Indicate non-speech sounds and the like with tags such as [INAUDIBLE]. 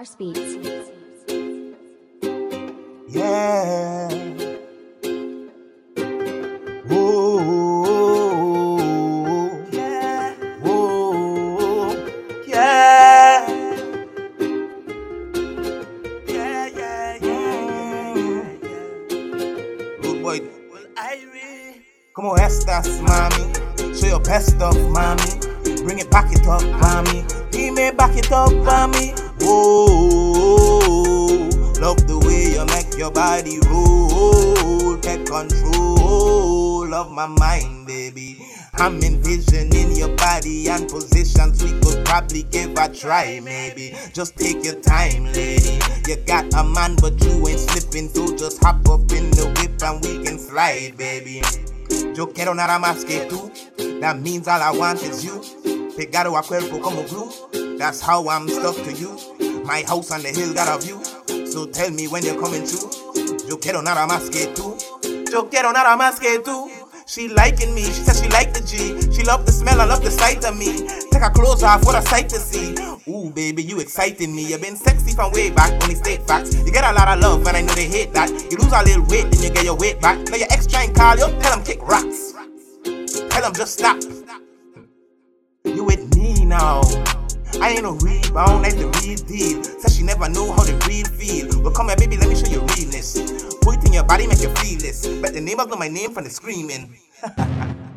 Marsh Beats. Yeah. Whoa. Yeah. Whoa. Yeah. Yeah, yeah, yeah, yeah, yeah. Rude boy. Well, Irie. Como estas, mami? Show your best stuff, mommy. Bring it back it up, mommy. Give me back it up, mommy. Whoa. Love the way you make your body roll. Take control of my mind, baby. I'm envisioning your body and positions we could probably give a try, maybe. Just take your time, lady. You got a man, but you ain't slipping, so just hop up in the whip and we can slide, baby. Yo quiero nada más que tú. That means all I want is you. Pegado a cuerpo como glue. That's how I'm stuck to you. My house on the hill got a view. So tell me when you're coming through. Yo quiero nada más que tú. Yo quiero nada más que tú. She liking me, she said she like the G. She love the smell, I love the sight of me. Take her clothes off, what a sight to see. Ooh, baby, you exciting me. You've been sexy from way back, only state facts. You get a lot of love, and I know they hate that. You lose a little weight, then you get your weight back. Now your ex try and call you, tell him kick rocks. Tell him just stop. You with me now. I ain't no rebound, that's the real deal. Said she never know how the real feel. Well, come here, baby, let me show you realness. Put it in your body, make you feel this. Bet the neighbors know my name from the screaming. [LAUGHS]